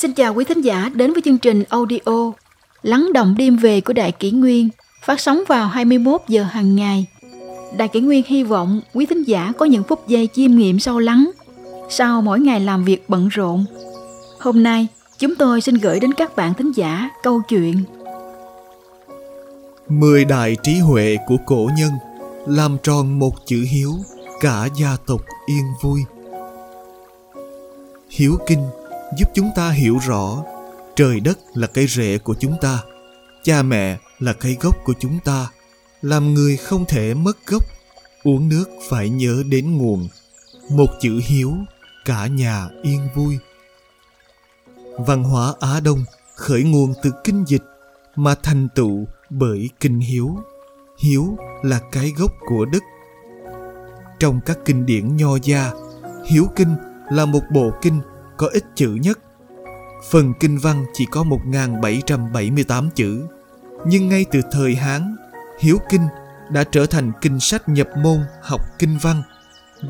Xin chào quý thính giả đến với chương trình audio Lắng động đêm về của Đại Kỷ Nguyên phát sóng vào 21 giờ hàng ngày. Đại Kỷ Nguyên hy vọng quý thính giả có những phút giây chiêm nghiệm sâu lắng sau mỗi ngày làm việc bận rộn. Hôm nay, chúng tôi xin gửi đến các bạn thính giả câu chuyện Mười đại trí huệ của cổ nhân làm tròn một chữ hiếu, cả gia tộc yên vui. Hiếu kinh giúp chúng ta hiểu rõ trời đất là cái rễ của chúng ta, cha mẹ là cái gốc của chúng ta. Làm người không thể mất gốc, uống nước phải nhớ đến nguồn. Một chữ hiếu, cả nhà yên vui. Văn hóa Á Đông khởi nguồn từ kinh dịch mà thành tựu bởi kinh hiếu. Hiếu là cái gốc của đức. Trong các kinh điển nho gia, hiếu kinh là một bộ kinh có ít chữ nhất. Phần kinh văn chỉ có 1778 chữ. Nhưng ngay từ thời Hán, hiếu kinh đã trở thành kinh sách nhập môn học kinh văn.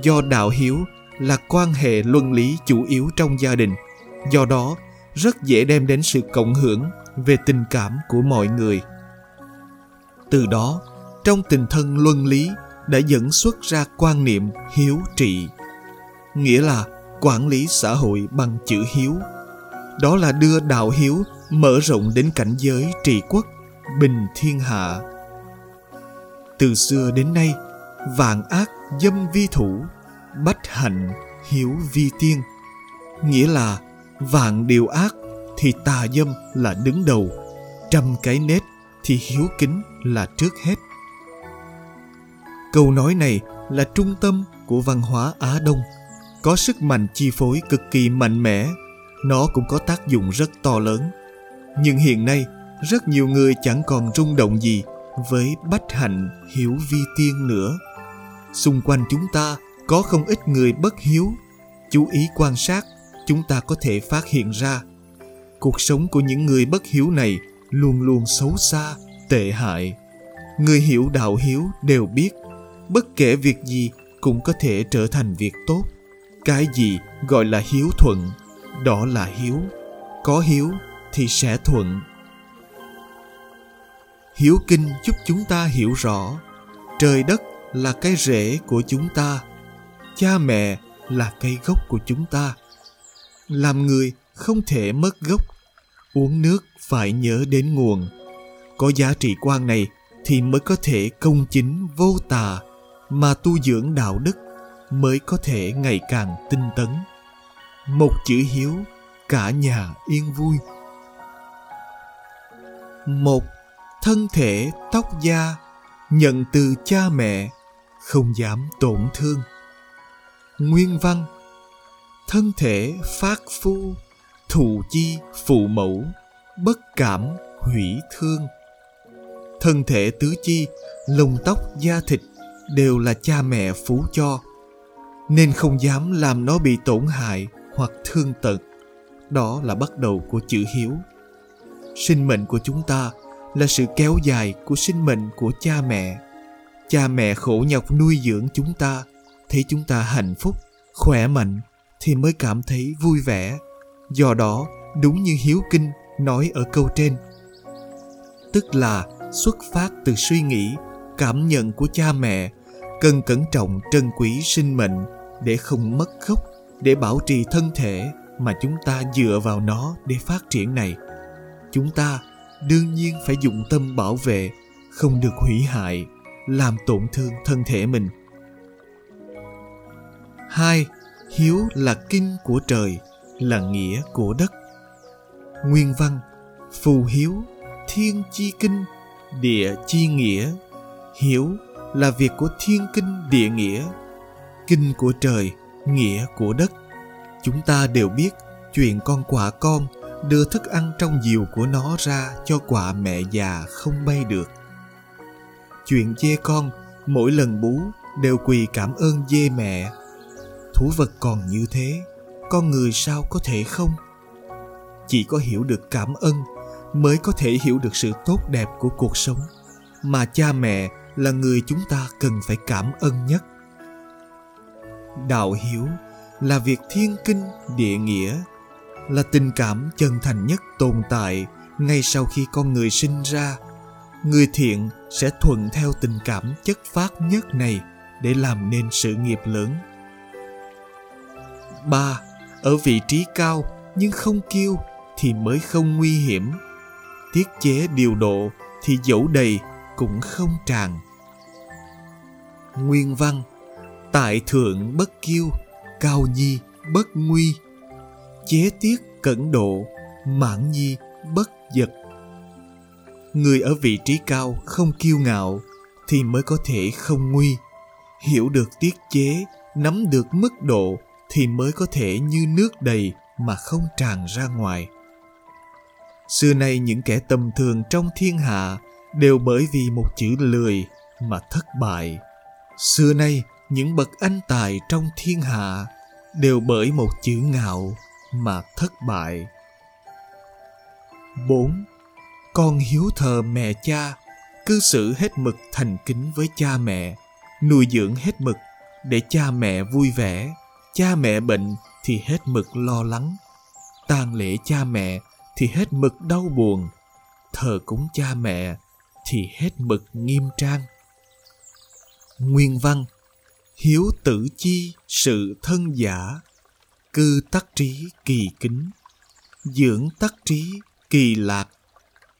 Do đạo hiếu là quan hệ luân lý chủ yếu trong gia đình. Do đó, rất dễ đem đến sự cộng hưởng về tình cảm của mọi người. Từ đó, trong tình thân luân lý đã dẫn xuất ra quan niệm hiếu trị. Nghĩa là quản lý xã hội bằng chữ hiếu. Đó là đưa đạo hiếu mở rộng đến cảnh giới trị quốc, bình thiên hạ. Từ xưa đến nay, vạn ác dâm vi thủ, bách hạnh hiếu vi tiên. Nghĩa là vạn điều ác thì tà dâm là đứng đầu, trăm cái nết thì hiếu kính là trước hết. Câu nói này là trung tâm của văn hóa Á Đông, có sức mạnh chi phối cực kỳ mạnh mẽ, nó cũng có tác dụng rất to lớn. Nhưng hiện nay, rất nhiều người chẳng còn rung động gì với bách hạnh hiểu vi tiên nữa. Xung quanh chúng ta có không ít người bất hiếu. Chú ý quan sát, chúng ta có thể phát hiện ra cuộc sống của những người bất hiếu này luôn luôn xấu xa, tệ hại. Người hiểu đạo hiếu đều biết, bất kể việc gì cũng có thể trở thành việc tốt. Cái gì gọi là hiếu thuận, đó là hiếu. Có hiếu thì sẽ thuận. Hiếu kinh giúp chúng ta hiểu rõ trời đất là cái rễ của chúng ta, cha mẹ là cây gốc của chúng ta. Làm người không thể mất gốc, uống nước phải nhớ đến nguồn. Có giá trị quan này thì mới có thể công chính vô tà, mà tu dưỡng đạo đức mới có thể ngày càng tinh tấn. Một chữ hiếu, cả nhà yên vui. Một, thân thể tóc da nhận từ cha mẹ không dám tổn thương. Nguyên văn Thân thể phát phu, thụ chi phụ mẫu, bất cảm hủy thương. Thân thể tứ chi, lông tóc da thịt đều là cha mẹ phú cho, nên không dám làm nó bị tổn hại hoặc thương tật. Đó là bắt đầu của chữ hiếu. Sinh mệnh của chúng ta là sự kéo dài của sinh mệnh của cha mẹ. Cha mẹ khổ nhọc nuôi dưỡng chúng ta, thấy chúng ta hạnh phúc, khỏe mạnh thì mới cảm thấy vui vẻ. Do đó, đúng như Hiếu Kinh nói ở câu trên, tức là xuất phát từ suy nghĩ, cảm nhận của cha mẹ, cần cẩn trọng trân quý sinh mệnh để không mất gốc, để bảo trì thân thể mà chúng ta dựa vào nó để phát triển này. Chúng ta đương nhiên phải dụng tâm bảo vệ, không được hủy hại, làm tổn thương thân thể mình. Hai, hiếu là kinh của trời, là nghĩa của đất. Nguyên văn, phù hiếu, thiên chi kinh, địa chi nghĩa. Hiếu là việc của thiên kinh địa nghĩa, kinh của trời, nghĩa của đất. Chúng ta đều biết chuyện con quạ con đưa thức ăn trong diều của nó ra cho quạ mẹ già không bay được. Chuyện dê con, mỗi lần bú đều quỳ cảm ơn dê mẹ. Thú vật còn như thế, con người sao có thể không? Chỉ có hiểu được cảm ơn mới có thể hiểu được sự tốt đẹp của cuộc sống mà cha mẹ là người chúng ta cần phải cảm ơn nhất. Đạo hiếu là việc thiên kinh địa nghĩa, là tình cảm chân thành nhất tồn tại ngay sau khi con người sinh ra người thiện sẽ thuận theo tình cảm chất phát nhất này để làm nên sự nghiệp lớn. 3. Ở vị trí cao nhưng không kiêu thì mới không nguy hiểm. Tiết chế điều độ thì dẫu đầy cũng không tràn. Nguyên văn Tại thượng bất kiêu, cao nhi bất nguy. Chế tiết cẩn độ, mãn nhi bất giật. Người ở vị trí cao không kiêu ngạo thì mới có thể không nguy. Hiểu được tiết chế nắm được mức độ thì mới có thể như nước đầy mà không tràn ra ngoài. Xưa nay những kẻ tầm thường trong thiên hạ đều bởi vì một chữ lười mà thất bại. Xưa nay những bậc anh tài trong thiên hạ đều bởi một chữ ngạo mà thất bại. 4 con hiếu thờ mẹ cha, cư xử hết mực thành kính với cha mẹ, nuôi dưỡng hết mực để cha mẹ vui vẻ, cha mẹ bệnh thì hết mực lo lắng, tang lễ cha mẹ thì hết mực đau buồn, thờ cúng cha mẹ thì hết mực nghiêm trang. Nguyên văn hiếu tử chi, sự thân giả, cư tắc trí kỳ kính. Dưỡng tắc trí kỳ lạc,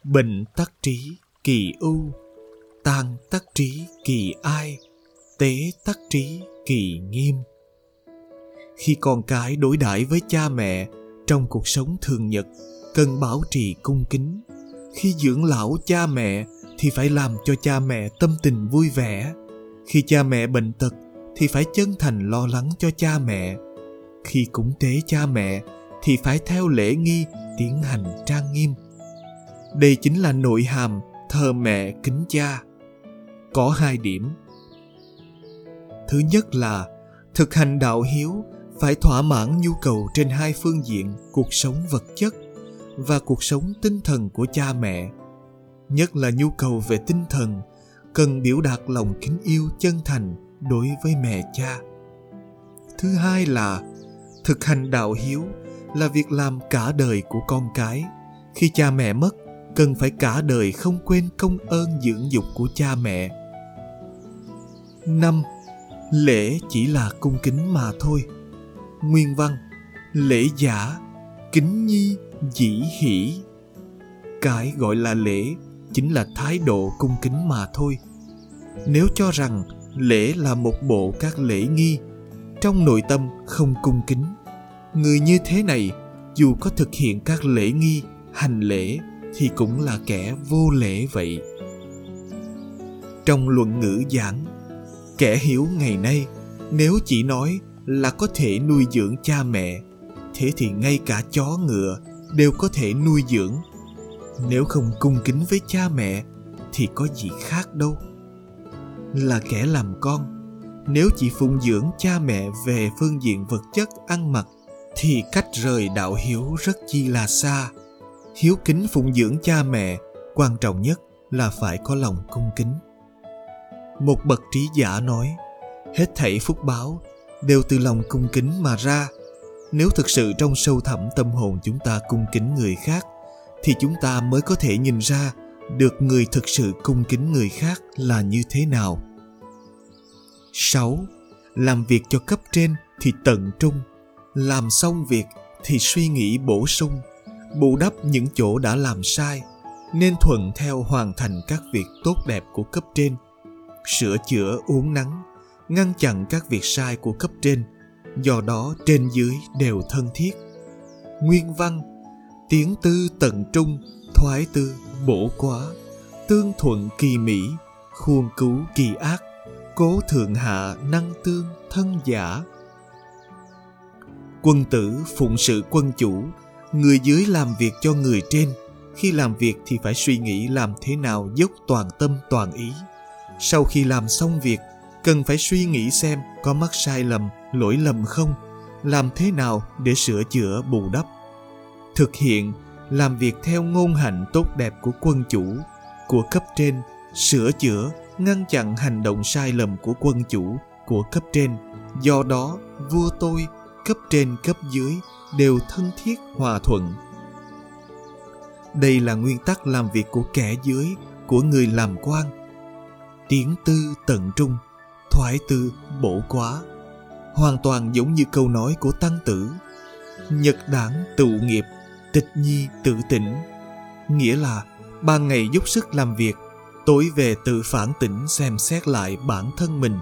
Bệnh tắc trí kỳ ưu tan tắc trí kỳ ai, Tế tắc trí kỳ nghiêm. Khi con cái đối đãi với cha mẹ Trong cuộc sống thường nhật, Cần bảo trì cung kính. Khi dưỡng lão cha mẹ Thì phải làm cho cha mẹ tâm tình vui vẻ. Khi cha mẹ bệnh tật thì phải chân thành lo lắng cho cha mẹ Khi cúng tế cha mẹ, Thì phải theo lễ nghi tiến hành trang nghiêm đây chính là nội hàm thờ mẹ kính cha. Có hai điểm. Thứ nhất là thực hành đạo hiếu phải thỏa mãn nhu cầu trên hai phương diện cuộc sống vật chất và cuộc sống tinh thần của cha mẹ. Nhất là nhu cầu về tinh thần, cần biểu đạt lòng kính yêu chân thành đối với mẹ cha. Thứ hai là thực hành đạo hiếu là việc làm cả đời của con cái. Khi cha mẹ mất cần phải cả đời không quên công ơn dưỡng dục của cha mẹ. năm Lễ chỉ là cung kính mà thôi. Nguyên văn Lễ giả, kính nhi, dĩ hỷ. Cái gọi là lễ chính là thái độ cung kính mà thôi. Nếu cho rằng lễ là một bộ các lễ nghi, trong nội tâm không cung kính, người như thế này dù có thực hiện các lễ nghi, hành lễ thì cũng là kẻ vô lễ vậy. Trong luận ngữ giảng kẻ hiểu ngày nay nếu chỉ nói là có thể nuôi dưỡng cha mẹ thế thì ngay cả chó ngựa đều có thể nuôi dưỡng. Nếu không cung kính với cha mẹ thì có gì khác đâu là kẻ làm con. Nếu chỉ phụng dưỡng cha mẹ về phương diện vật chất ăn mặc, thì cách rời đạo hiếu rất chi là xa. Hiếu kính phụng dưỡng cha mẹ, quan trọng nhất là phải có lòng cung kính. Một bậc trí giả nói, hết thảy phúc báo đều từ lòng cung kính mà ra. Nếu thực sự trong sâu thẳm tâm hồn chúng ta cung kính người khác, thì chúng ta mới có thể nhìn ra được người thực sự cung kính người khác là như thế nào 6. Làm việc cho cấp trên thì tận trung, Làm xong việc thì suy nghĩ bổ sung, bù đắp những chỗ đã làm sai, nên thuận theo hoàn thành các việc tốt đẹp của cấp trên sửa chữa uống nắng ngăn chặn các việc sai của cấp trên, do đó trên dưới đều thân thiết nguyên văn, tiếng tư tận trung thoái tư, bổ quá. Tương thuận kỳ mỹ, khuôn cứu kỳ ác. Cố thượng hạ năng tương, thân giả. Quân tử phụng sự quân chủ, người dưới làm việc cho người trên. Khi làm việc thì phải suy nghĩ làm thế nào dốc toàn tâm, toàn ý. Sau khi làm xong việc, cần phải suy nghĩ xem có mắc sai lầm, lỗi lầm không, làm thế nào để sửa chữa bù đắp. Thực hiện làm việc theo ngôn hạnh tốt đẹp của quân chủ, của cấp trên, sửa chữa, ngăn chặn hành động sai lầm của quân chủ, của cấp trên. Do đó, vua tôi, cấp trên, cấp dưới đều thân thiết, hòa thuận. Đây là nguyên tắc làm việc của kẻ dưới, của người làm quan. Tiến tư tận trung, thoái tư bổ quá. Hoàn toàn giống như câu nói của tăng tử, nhật đảng tự nghiệp tịch nhi tự tỉnh, nghĩa là ban ngày dốc sức làm việc, tối về tự phản tỉnh xem xét lại bản thân mình,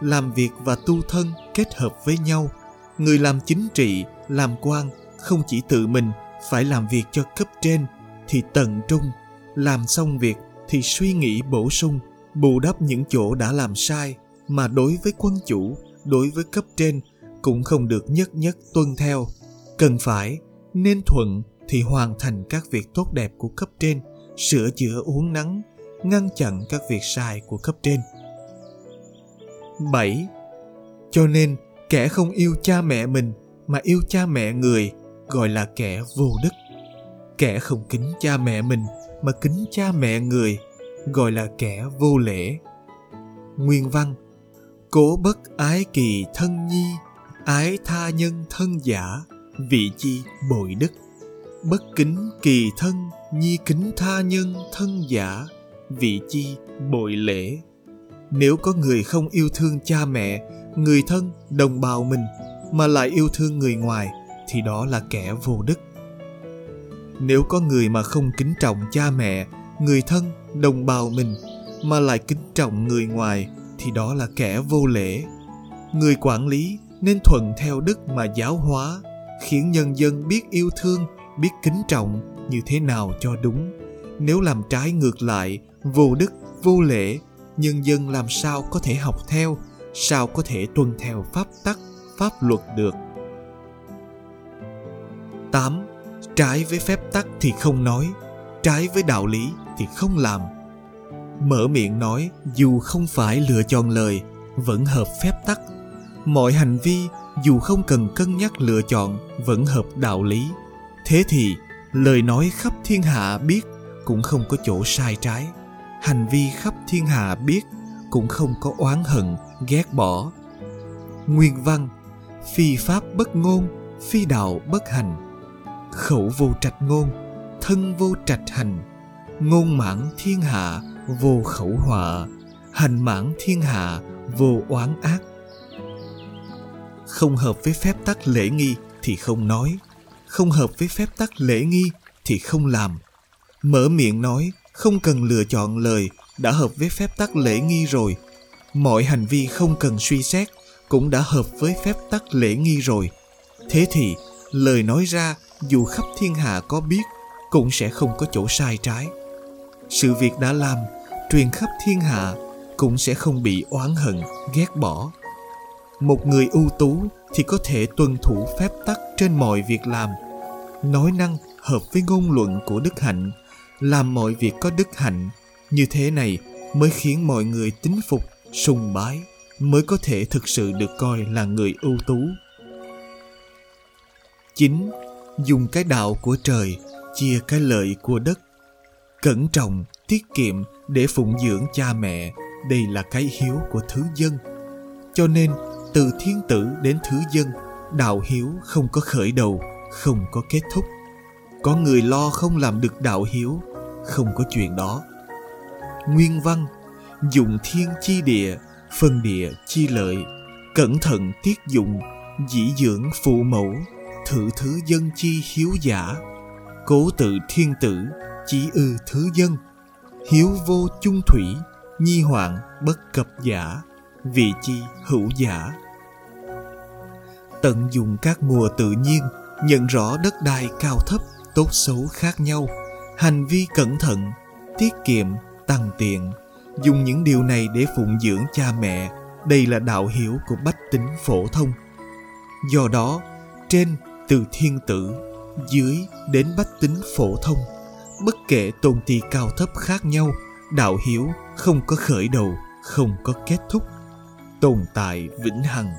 làm việc và tu thân kết hợp với nhau. Người làm chính trị, làm quan không chỉ tự mình phải làm việc cho cấp trên thì tận trung, làm xong việc thì suy nghĩ bổ sung, bù đắp những chỗ đã làm sai mà đối với quân chủ, đối với cấp trên cũng không được nhất nhất tuân theo. Cần phải nên thuận thì hoàn thành các việc tốt đẹp của cấp trên sửa chữa uống nắng ngăn chặn các việc sai của cấp trên 7. Cho nên, kẻ không yêu cha mẹ mình mà yêu cha mẹ người gọi là kẻ vô đức. Kẻ không kính cha mẹ mình mà kính cha mẹ người gọi là kẻ vô lễ. Nguyên văn Cố bất ái kỳ thân nhi, ái tha nhân thân giả, vị chi bội đức. Bất kính kỳ thân, nhi kính tha nhân thân giả, vị chi bội lễ. Nếu có người không yêu thương cha mẹ người thân đồng bào mình mà lại yêu thương người ngoài thì đó là kẻ vô đức. Nếu có người mà không kính trọng cha mẹ người thân đồng bào mình mà lại kính trọng người ngoài thì đó là kẻ vô lễ. Người quản lý nên thuận theo đức mà giáo hóa khiến nhân dân biết yêu thương biết kính trọng như thế nào cho đúng nếu làm trái ngược lại vô đức vô lễ nhân dân làm sao có thể học theo sao có thể tuân theo pháp tắc pháp luật được 8. Trái với phép tắc thì không nói, trái với đạo lý thì không làm. Mở miệng nói dù không phải lựa chọn lời, vẫn hợp phép tắc. Mọi hành vi dù không cần cân nhắc lựa chọn, vẫn hợp đạo lý. Thế thì, lời nói khắp thiên hạ biết cũng không có chỗ sai trái. Hành vi khắp thiên hạ biết cũng không có oán hận ghét bỏ. Nguyên văn phi pháp bất ngôn phi đạo bất hành. Khẩu vô trạch ngôn thân vô trạch hành. Ngôn mãn thiên hạ vô khẩu họa. Hành mãn thiên hạ vô oán ác không hợp với phép tắc lễ nghi thì không nói. Không hợp với phép tắc lễ nghi thì không làm. Mở miệng nói, không cần lựa chọn lời, đã hợp với phép tắc lễ nghi rồi. Mọi hành vi không cần suy xét cũng đã hợp với phép tắc lễ nghi rồi. Thế thì, lời nói ra dù khắp thiên hạ có biết cũng sẽ không có chỗ sai trái. Sự việc đã làm, truyền khắp thiên hạ cũng sẽ không bị oán hận, ghét bỏ một người ưu tú thì có thể tuân thủ phép tắc trên mọi việc làm. Nói năng hợp với ngôn luận của đức hạnh, làm mọi việc có đức hạnh, như thế này mới khiến mọi người tín phục, sùng bái, mới có thể thực sự được coi là người ưu tú. Chín dùng cái đạo của trời, chia cái lợi của đất. Cẩn trọng, tiết kiệm để phụng dưỡng cha mẹ, đây là cái hiếu của thứ dân. Cho nên từ thiên tử đến thứ dân, đạo hiếu không có khởi đầu, không có kết thúc. Có người lo không làm được đạo hiếu, không có chuyện đó. Nguyên văn, dụng thiên chi địa, phân địa chi lợi. Cẩn thận tiết dụng, dĩ dưỡng phụ mẫu, thử thứ dân chi hiếu giả. Cố tự thiên tử chí ư thứ dân. Hiếu vô chung thủy, nhi hoạn bất cập giả vị chi hữu giả. Tận dụng các mùa tự nhiên, nhận rõ đất đai cao thấp, tốt xấu khác nhau, hành vi cẩn thận, tiết kiệm, tăng tiện, dùng những điều này để phụng dưỡng cha mẹ, đây là đạo hiểu của bách tính phổ thông. Do đó, trên, từ thiên tử, dưới đến bách tính phổ thông, bất kể tôn ti cao thấp khác nhau, đạo hiếu không có khởi đầu, không có kết thúc tồn tại vĩnh hằng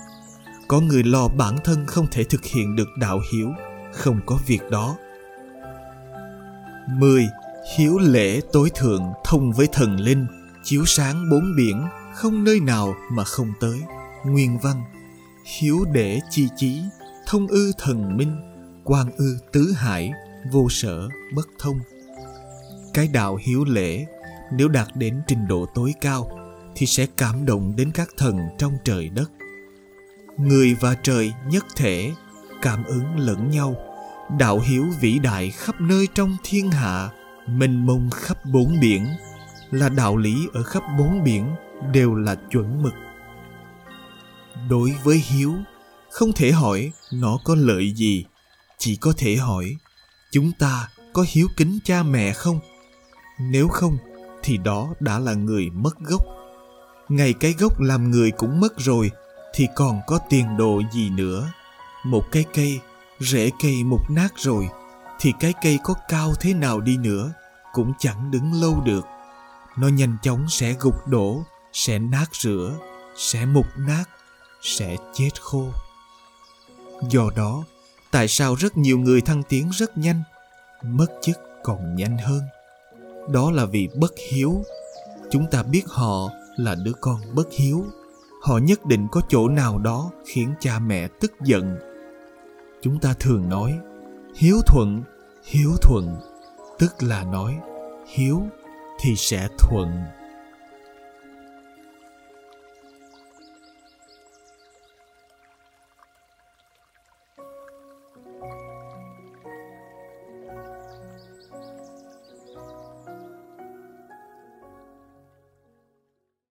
có người lo bản thân không thể thực hiện được đạo hiếu không có việc đó 10. Hiếu lễ tối thượng thông với thần linh, chiếu sáng bốn biển, không nơi nào mà không tới. Nguyên văn Hiếu để chi chí, thông ư thần minh quan ư tứ hải vô sở bất thông cái đạo hiếu lễ nếu đạt đến trình độ tối cao thì sẽ cảm động đến các thần trong trời đất. Người và trời nhất thể cảm ứng lẫn nhau, đạo hiếu vĩ đại khắp nơi trong thiên hạ, mênh mông khắp bốn biển, là đạo lý ở khắp bốn biển đều là chuẩn mực. Đối với hiếu, không thể hỏi nó có lợi gì, chỉ có thể hỏi, chúng ta có hiếu kính cha mẹ không? Nếu không, thì đó đã là người mất gốc ngày cái gốc làm người cũng mất rồi, thì còn có tiền đồ gì nữa? Một cái cây, rễ cây mục nát rồi, thì cái cây có cao thế nào đi nữa cũng chẳng đứng lâu được. Nó nhanh chóng sẽ gục đổ, sẽ nát rửa, sẽ mục nát, sẽ chết khô. Do đó, tại sao rất nhiều người thăng tiến rất nhanh, mất chức còn nhanh hơn? Đó là vì bất hiếu. Chúng ta biết họ là đứa con bất hiếu. Họ nhất định có chỗ nào đó khiến cha mẹ tức giận. Chúng ta thường nói, hiếu thuận hiếu thuận. Tức là nói, hiếu thì sẽ thuận.